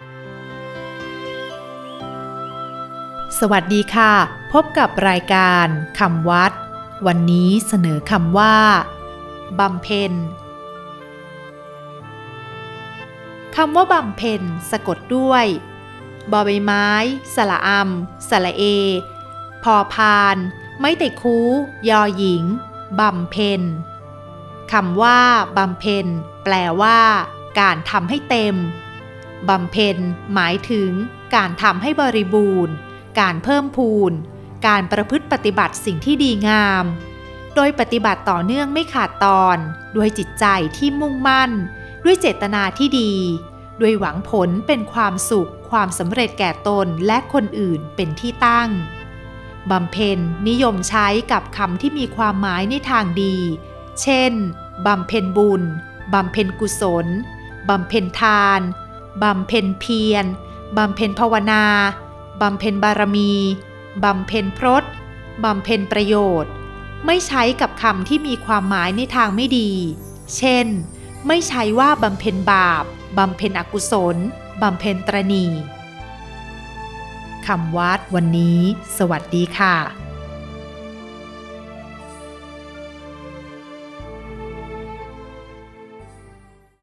สวัสดีค่ะ พบกับรายการคำวัด วันนี้เสนอคำว่าบำเพ็ญคำว่าบำเพ็ญสะกดด้วยบอใบไม้สระอำสระเอ พอพาน ไม่แต่คูยอหญิงบำเพ็ญคำว่าบำเพ็ญแปลว่า การทำให้เต็ม บำเพ็ญหมายถึงการทำให้บริบูรณ์ การเพิ่มพูน การประพฤติปฏิบัติสิ่งที่ดีงาม โดยปฏิบัติต่อเนื่องไม่ขาดตอน ด้วยจิตใจที่มุ่งมั่น ด้วยเจตนาที่ดี ด้วยหวังผลเป็นความสุข ความสำเร็จแก่ตนและคนอื่นเป็นที่ตั้ง บำเพ็ญนิยมใช้กับคำที่มีความหมายในทางดี เช่น บำเพ็ญบุญ บำเพ็ญกุศล บำเพ็ญทาน บำเพ็ญเพียร บำเพ็ญภาวนา บำเพ็ญบารมี บำเพ็ญพรตบำเพ็ญประโยชน์ ไม่ใช้กับคำที่มีความหมายในทางไม่ดี เช่น ไม่ใช้ว่าบำเพ็ญบาป บำเพ็ญอกุศล บำเพ็ญตรณีคำวัดวันนี้ สวัสดีค่ะ